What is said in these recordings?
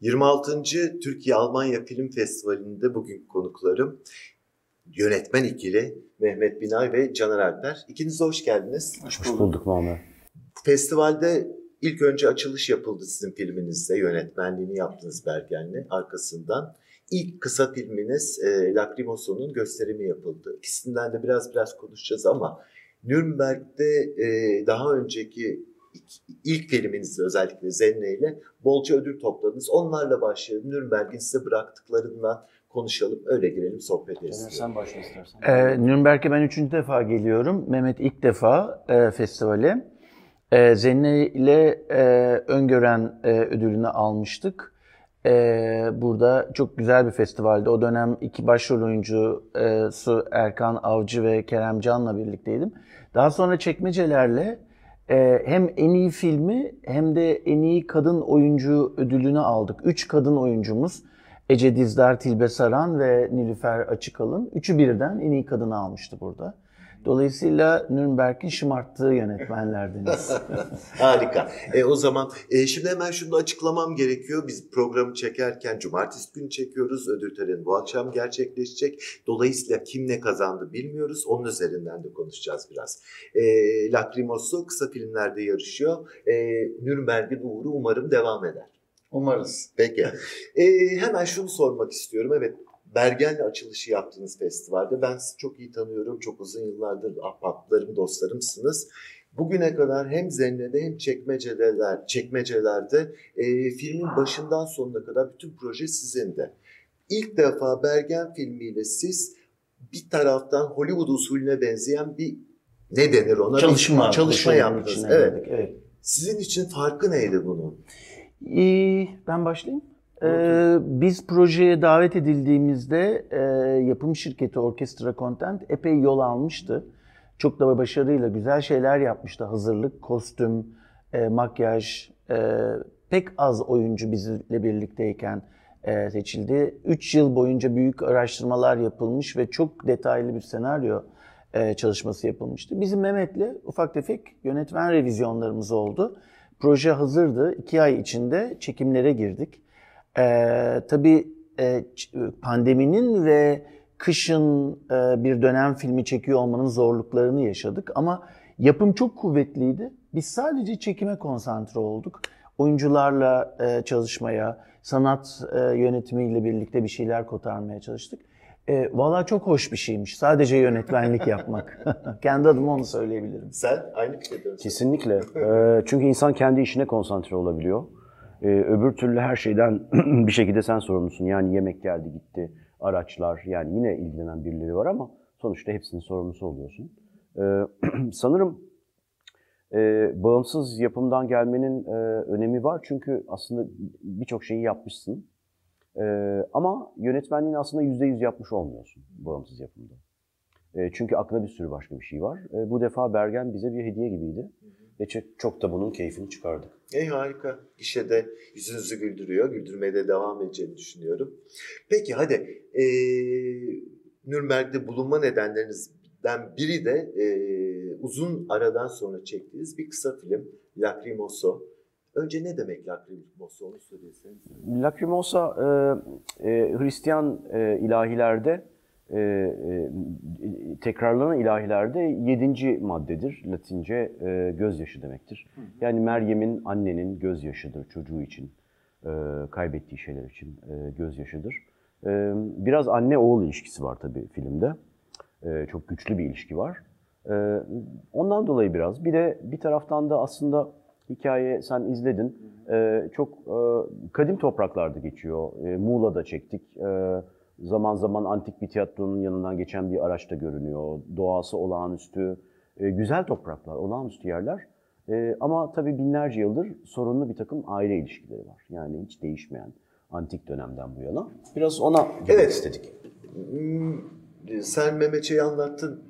26. Türkiye-Almanya Film Festivali'nde bugün konuklarım yönetmen ikili Mehmet Binay ve Caner Alper. İkiniz de hoş geldiniz. Hoş bulduk, hoş bulduk Muammer. Festivalde ilk önce açılış yapıldı sizin filminizde. Yönetmenliğini yaptınız Bergen'le arkasından. İlk kısa filminiz e, Lacrimoso'nun gösterimi yapıldı. İkisinden de biraz biraz konuşacağız ama Nürnberg'de e, daha önceki ilk filminizde özellikle Zenne ile bolca ödül topladınız. Onlarla başlayalım. Nürnberg'in size bıraktıklarından konuşalım. Öyle girelim sohbet edelim. Sen başla istersen. Ee, Nürnberg'e ben üçüncü defa geliyorum. Mehmet ilk defa e, festivale. E, Zenne ile e, Öngören e, ödülünü almıştık. E, burada çok güzel bir festivaldi. O dönem iki başrol oyuncu e, Su Erkan Avcı ve Kerem Can'la birlikteydim. Daha sonra çekmecelerle e, hem en iyi filmi hem de en iyi kadın oyuncu ödülünü aldık. Üç kadın oyuncumuz Ece Dizdar, Tilbe Saran ve Nilüfer Açıkalın. Üçü birden en iyi kadını almıştı burada. Dolayısıyla Nürnberg'in şımarttığı yönetmenlerdiniz. Harika. E, o zaman e, şimdi hemen şunu da açıklamam gerekiyor. Biz programı çekerken cumartesi günü çekiyoruz. Ödül töreni bu akşam gerçekleşecek. Dolayısıyla kim ne kazandı bilmiyoruz. Onun üzerinden de konuşacağız biraz. E, Lacrimoso kısa filmlerde yarışıyor. E, Nürnberg'in uğru umarım devam eder. Umarız. Peki. E, hemen şunu sormak istiyorum. Evet Bergen'le açılışı yaptığınız festivalde. Ben sizi çok iyi tanıyorum. Çok uzun yıllardır ahbaplarım, dostlarımsınız. Bugüne kadar hem Zenne'de hem çekmeceler, çekmecelerde e, filmin başından sonuna kadar bütün proje sizin de. İlk defa Bergen filmiyle siz bir taraftan Hollywood usulüne benzeyen bir ne denir ona? Çalışma. Bir çalışma yaptınız. Evet. evet. Sizin için farkı neydi bunun? Ee, ben başlayayım. Ee, biz projeye davet edildiğimizde e, yapım şirketi Orkestra Content epey yol almıştı. Çok da başarıyla güzel şeyler yapmıştı. Hazırlık, kostüm, e, makyaj, e, pek az oyuncu bizle birlikteyken e, seçildi. Üç yıl boyunca büyük araştırmalar yapılmış ve çok detaylı bir senaryo e, çalışması yapılmıştı. Bizim Mehmet'le ufak tefek yönetmen revizyonlarımız oldu. Proje hazırdı. İki ay içinde çekimlere girdik. Ee, tabii e, pandeminin ve kışın e, bir dönem filmi çekiyor olmanın zorluklarını yaşadık ama yapım çok kuvvetliydi. Biz sadece çekime konsantre olduk. Oyuncularla e, çalışmaya, sanat e, yönetimiyle birlikte bir şeyler kotarmaya çalıştık. E, Valla çok hoş bir şeymiş. Sadece yönetmenlik yapmak. kendi adıma onu söyleyebilirim. Sen aynı fikirde Kesinlikle. E, çünkü insan kendi işine konsantre olabiliyor. Ee, öbür türlü her şeyden bir şekilde sen sorumlusun. Yani yemek geldi gitti, araçlar yani yine ilgilenen birileri var ama sonuçta hepsinin sorumlusu oluyorsun. Ee, sanırım e, bağımsız yapımdan gelmenin e, önemi var çünkü aslında birçok şeyi yapmışsın. E, ama yönetmenliğini aslında yüzde yüz yapmış olmuyorsun bağımsız yapımda. E, çünkü aklında bir sürü başka bir şey var. E, bu defa Bergen bize bir hediye gibiydi. Ve çok, da bunun keyfini çıkardık. Ey harika. Gişede yüzünüzü güldürüyor. Güldürmeye de devam edeceğini düşünüyorum. Peki hadi. Ee, Nürnberg'de bulunma nedenlerinizden biri de e, uzun aradan sonra çektiğiniz bir kısa film. Lacrimoso. Önce ne demek Lacrimoso onu söyleseniz. Lacrimosa e, e, Hristiyan e, ilahilerde e, e, tekrarlanan ilahilerde yedinci maddedir. Latince e, gözyaşı demektir. Hı hı. Yani Meryem'in annenin gözyaşıdır çocuğu için, e, kaybettiği şeyler için e, gözyaşıdır. E, biraz anne-oğul ilişkisi var tabii filmde. E, çok güçlü bir ilişki var. E, ondan dolayı biraz. Bir de bir taraftan da aslında hikaye sen izledin. E, çok e, kadim topraklarda geçiyor. E, Muğla'da çektik. E, Zaman zaman antik bir tiyatronun yanından geçen bir araçta görünüyor. Doğası olağanüstü, e, güzel topraklar, olağanüstü yerler. E, ama tabii binlerce yıldır sorunlu bir takım aile ilişkileri var. Yani hiç değişmeyen antik dönemden bu yana. Biraz ona evet. istedik. Hmm, sen Mehmetçe'yi anlattın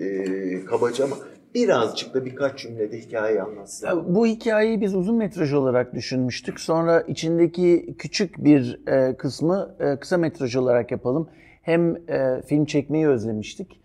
e, kabaca ama birazcık da birkaç cümlede hikayeyi anlatsın. Bu hikayeyi biz uzun metraj olarak düşünmüştük. Sonra içindeki küçük bir e, kısmı e, kısa metraj olarak yapalım. Hem e, film çekmeyi özlemiştik.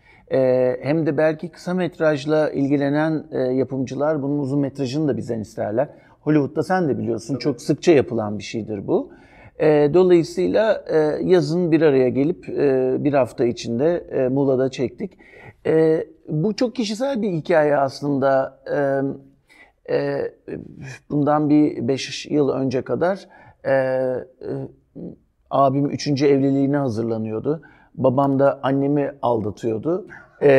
Hem de belki kısa metrajla ilgilenen e, yapımcılar bunun uzun metrajını da bizden isterler. Hollywood'da sen de biliyorsun Tabii. çok sıkça yapılan bir şeydir bu. E, dolayısıyla e, yazın bir araya gelip e, bir hafta içinde e, Muğla'da çektik. E, bu çok kişisel bir hikaye aslında. E, e, bundan bir 5 yıl önce kadar e, e, abim 3. evliliğine hazırlanıyordu. Babam da annemi aldatıyordu. Ee,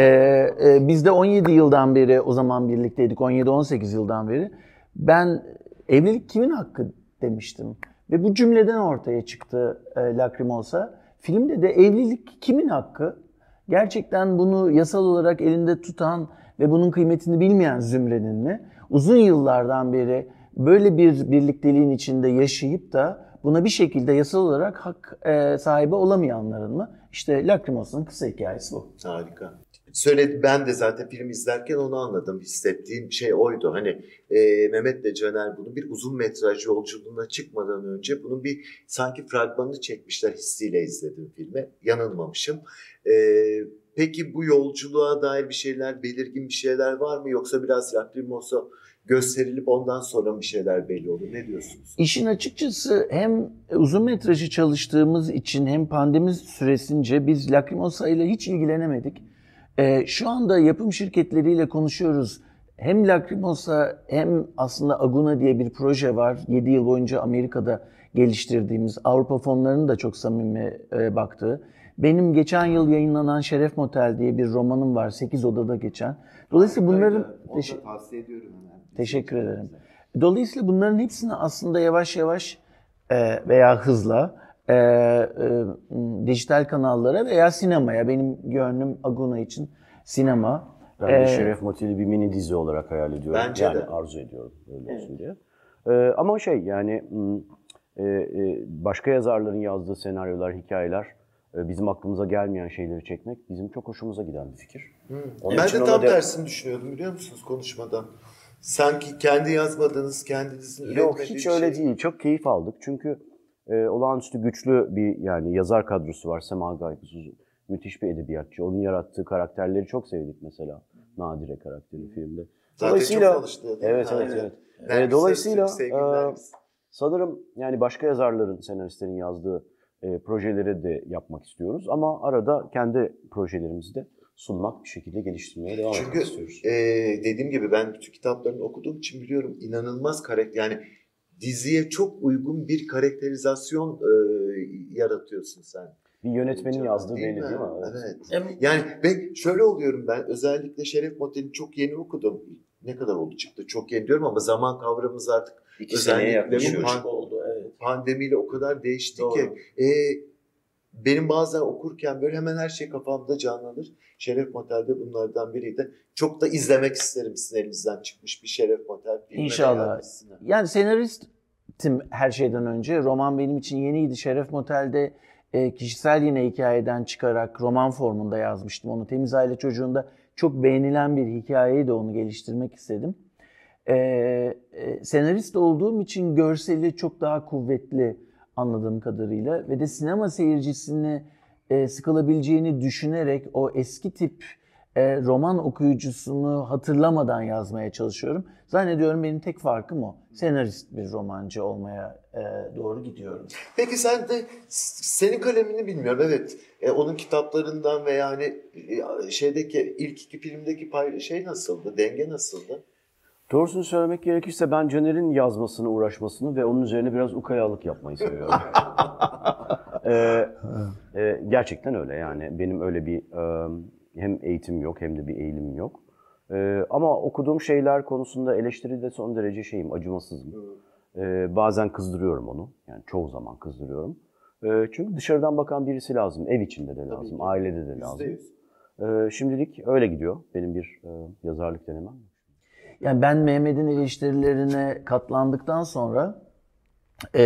e, biz de 17 yıldan beri o zaman birlikteydik. 17-18 yıldan beri. Ben evlilik kimin hakkı demiştim. Ve bu cümleden ortaya çıktı e, Lacrimosa. Filmde de evlilik kimin hakkı? Gerçekten bunu yasal olarak elinde tutan ve bunun kıymetini bilmeyen zümrenin mi? Uzun yıllardan beri böyle bir birlikteliğin içinde yaşayıp da buna bir şekilde yasal olarak hak e, sahibi olamayanların mı? İşte Lacrimosa'nın kısa hikayesi bu. Harika. Söyledi ben de zaten film izlerken onu anladım. Hissettiğim şey oydu. Hani e, Mehmet de Caner bunu bir uzun metraj yolculuğuna çıkmadan önce bunun bir sanki fragmanını çekmişler hissiyle izledim filme. Yanılmamışım. E, peki bu yolculuğa dair bir şeyler, belirgin bir şeyler var mı? Yoksa biraz Lacrimosa gösterilip ondan sonra bir şeyler belli olur. Ne diyorsunuz? İşin açıkçası hem uzun metrajı çalıştığımız için hem pandemi süresince biz Lacrimosa ile hiç ilgilenemedik. Ee, şu anda yapım şirketleriyle konuşuyoruz. Hem Lacrimosa hem aslında Aguna diye bir proje var. 7 yıl boyunca Amerika'da geliştirdiğimiz Avrupa fonlarının da çok samimi e, baktığı. Benim geçen yıl yayınlanan Şeref Motel diye bir romanım var. 8 odada geçen. Dolayısıyla bunların... Onu da tavsiye ediyorum hemen. Teşekkür ederim. Dolayısıyla bunların hepsini aslında yavaş yavaş e, veya hızla e, e, dijital kanallara veya sinemaya, benim gönlüm Aguna için sinema. Ben de Ee, Şeref Motel'i bir mini dizi olarak hayal ediyorum. Bence yani de. arzu ediyorum öyle olsun diye. Ee, ama şey yani e, e, başka yazarların yazdığı senaryolar, hikayeler e, bizim aklımıza gelmeyen şeyleri çekmek bizim çok hoşumuza giden bir fikir. Onun ben de tam de- tersini düşünüyordum biliyor musunuz konuşmadan. Sanki kendi yazmadığınız, kendinizin Yok hiç bir öyle şey. değil. Çok keyif aldık. Çünkü e, olağanüstü güçlü bir yani yazar kadrosu var. Sema Gaygısız. Müthiş bir edebiyatçı. Onun yarattığı karakterleri çok sevdik mesela. Nadire karakteri filmde. Zaten çok çalıştı, değil mi? Evet, evet, evet. Nergis E, dolayısıyla e, sanırım yani başka yazarların, senaristlerin yazdığı e, projeleri de yapmak istiyoruz. Ama arada kendi projelerimizi de sunmak, bir şekilde geliştirmeye devam Çünkü etmek istiyoruz. e, dediğim gibi ben bütün kitaplarını okuduğum için biliyorum inanılmaz karakter yani diziye çok uygun bir karakterizasyon e, yaratıyorsun sen. bir yönetmenin yazdığı Değil belli mi? değil mi? Evet. Yani ben şöyle oluyorum ben özellikle Şeref Motel'i çok yeni okudum. Ne kadar oldu çıktı çok yeni diyorum ama zaman kavramımız artık İki özellikle bu pan- oldu evet. pandemiyle o kadar değişti Doğru. ki e, benim bazen okurken böyle hemen her şey kafamda canlanır. Şeref Motel'de bunlardan biriydi. Çok da izlemek isterim sizin elinizden çıkmış bir Şeref Motel filmi İnşallah. Yani senaristim her şeyden önce. Roman benim için yeniydi. Şeref Motel'de e, kişisel yine hikayeden çıkarak roman formunda yazmıştım. Onu Temiz Aile Çocuğu'nda çok beğenilen bir hikayeyi de onu geliştirmek istedim. E, e, senarist olduğum için görseli çok daha kuvvetli anladığım kadarıyla ve de sinema seyircisini e, sıkılabileceğini düşünerek o eski tip e, roman okuyucusunu hatırlamadan yazmaya çalışıyorum. Zannediyorum benim tek farkım o. Senarist bir romancı olmaya e, doğru gidiyorum. Peki sen de senin kalemini bilmiyorum evet. E, onun kitaplarından veya hani e, şeydeki ilk iki filmdeki pay, şey nasıldı? Denge nasıldı? Doğrusunu söylemek gerekirse ben Caner'in yazmasını, uğraşmasını ve onun üzerine biraz ukayalık yapmayı seviyorum. Ee, e, gerçekten öyle yani. Benim öyle bir e, hem eğitim yok hem de bir eğilimim yok. E, ama okuduğum şeyler konusunda eleştiride son derece şeyim, acımasızım. E, bazen kızdırıyorum onu. Yani çoğu zaman kızdırıyorum. E, çünkü dışarıdan bakan birisi lazım. Ev içinde de lazım, ailede de lazım. E, şimdilik öyle gidiyor benim bir e, yazarlık denemem. Yani ben Mehmet'in eleştirilerine katlandıktan sonra e,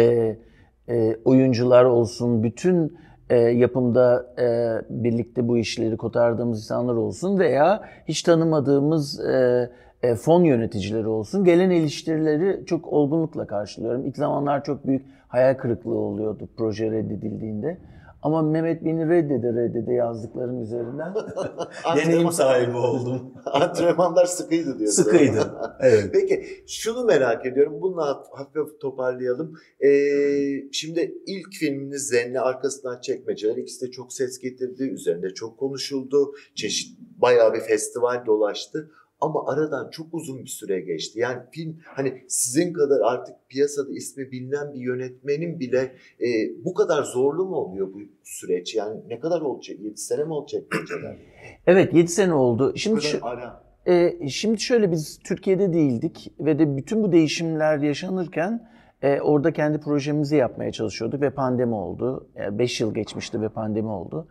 e, oyuncular olsun, bütün e, yapımda e, birlikte bu işleri kotardığımız insanlar olsun veya hiç tanımadığımız e, e, fon yöneticileri olsun gelen eleştirileri çok olgunlukla karşılıyorum. İlk zamanlar çok büyük hayal kırıklığı oluyordu proje reddedildiğinde. Ama Mehmet beni reddede reddede yazdıklarım üzerinden. Deneyim sahibi oldum. Antrenmanlar sıkıydı diyorsun. Sıkıydı. Evet. Peki şunu merak ediyorum. Bununla hafif toparlayalım. Ee, şimdi ilk filminiz Zenne arkasından çekmeceler. İkisi de çok ses getirdi. Üzerinde çok konuşuldu. Çeşit bayağı bir festival dolaştı. Ama aradan çok uzun bir süre geçti. Yani film hani sizin kadar artık piyasada ismi bilinen bir yönetmenin bile e, bu kadar zorlu mu oluyor bu süreç? Yani ne kadar olacak? 7 sene mi olacak? Evet 7 sene oldu. Şimdi şu, ara. e, şimdi şöyle biz Türkiye'de değildik ve de bütün bu değişimler yaşanırken e, orada kendi projemizi yapmaya çalışıyorduk ve pandemi oldu. 5 yıl geçmişti ve pandemi oldu.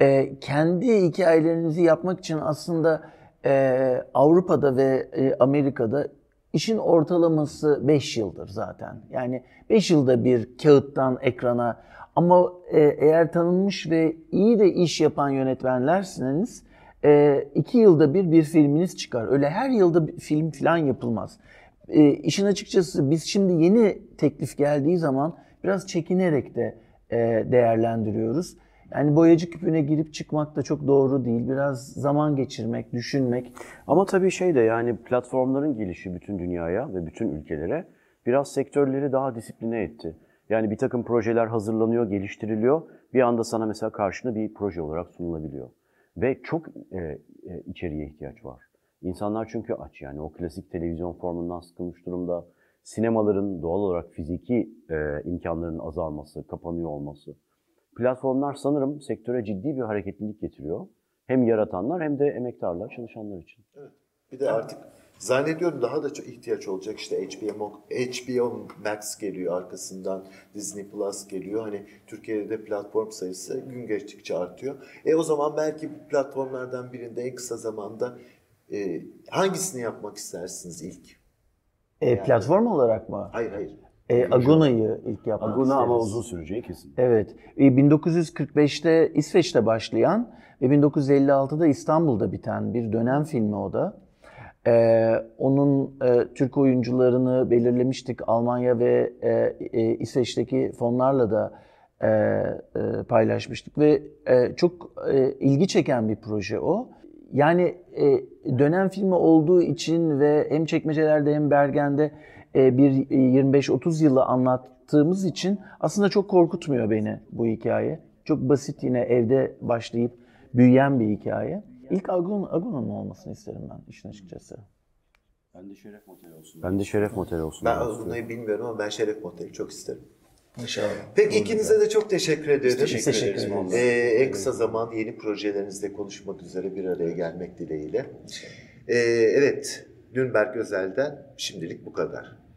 E, kendi hikayelerinizi yapmak için aslında e, Avrupa'da ve e, Amerika'da işin ortalaması 5 yıldır zaten. Yani 5 yılda bir kağıttan ekrana ama e, eğer tanınmış ve iyi de iş yapan yönetmenlersiniz e, iki yılda bir bir filminiz çıkar. Öyle her yılda bir film falan yapılmaz. E, işin açıkçası biz şimdi yeni teklif geldiği zaman biraz çekinerek de e, değerlendiriyoruz. Yani boyacı küpüne girip çıkmak da çok doğru değil. Biraz zaman geçirmek, düşünmek. Ama tabii şey de yani platformların gelişi bütün dünyaya ve bütün ülkelere biraz sektörleri daha disipline etti. Yani bir takım projeler hazırlanıyor, geliştiriliyor. Bir anda sana mesela karşına bir proje olarak sunulabiliyor. Ve çok e, e, içeriye ihtiyaç var. İnsanlar çünkü aç yani o klasik televizyon formundan sıkılmış durumda. Sinemaların doğal olarak fiziki e, imkanlarının azalması, kapanıyor olması. Platformlar sanırım sektöre ciddi bir hareketlilik getiriyor. Hem yaratanlar hem de emektarlar, çalışanlar için. Bir de artık zannediyorum daha da çok ihtiyaç olacak. İşte HBO, HBO Max geliyor arkasından, Disney Plus geliyor. Hani Türkiye'de de platform sayısı gün geçtikçe artıyor. E o zaman belki bu platformlardan birinde en kısa zamanda e, hangisini yapmak istersiniz ilk? E, platform olarak mı? Hayır hayır. E, Aguna'yı ilk yapmak Aguna ama isteriz. uzun süreceği kesin. Evet. E, 1945'te İsveç'te başlayan ve 1956'da İstanbul'da biten bir dönem filmi o da. E, onun e, Türk oyuncularını belirlemiştik. Almanya ve e, e, İsveç'teki fonlarla da e, e, paylaşmıştık ve e, çok e, ilgi çeken bir proje o. Yani e, dönem filmi olduğu için ve hem çekmecelerde hem Bergen'de bir 25-30 yılı anlattığımız için aslında çok korkutmuyor beni bu hikaye. Çok basit yine evde başlayıp büyüyen bir hikaye. İlk Agun, Agun'un olmasını isterim ben işin açıkçası. Ben de Şeref Motel olsun. Ben de Şeref Motel olsun. Ben. Aguna'yı bilmiyorum ama ben Şeref Motel'i çok isterim. İnşallah. Peki ikinize de çok teşekkür ederim. teşekkür Teşekkür ederiz. ederiz. Ee, en kısa zaman yeni projelerinizde konuşmak üzere bir araya gelmek dileğiyle. Ee, evet, Nürnberg Özel'den şimdilik bu kadar.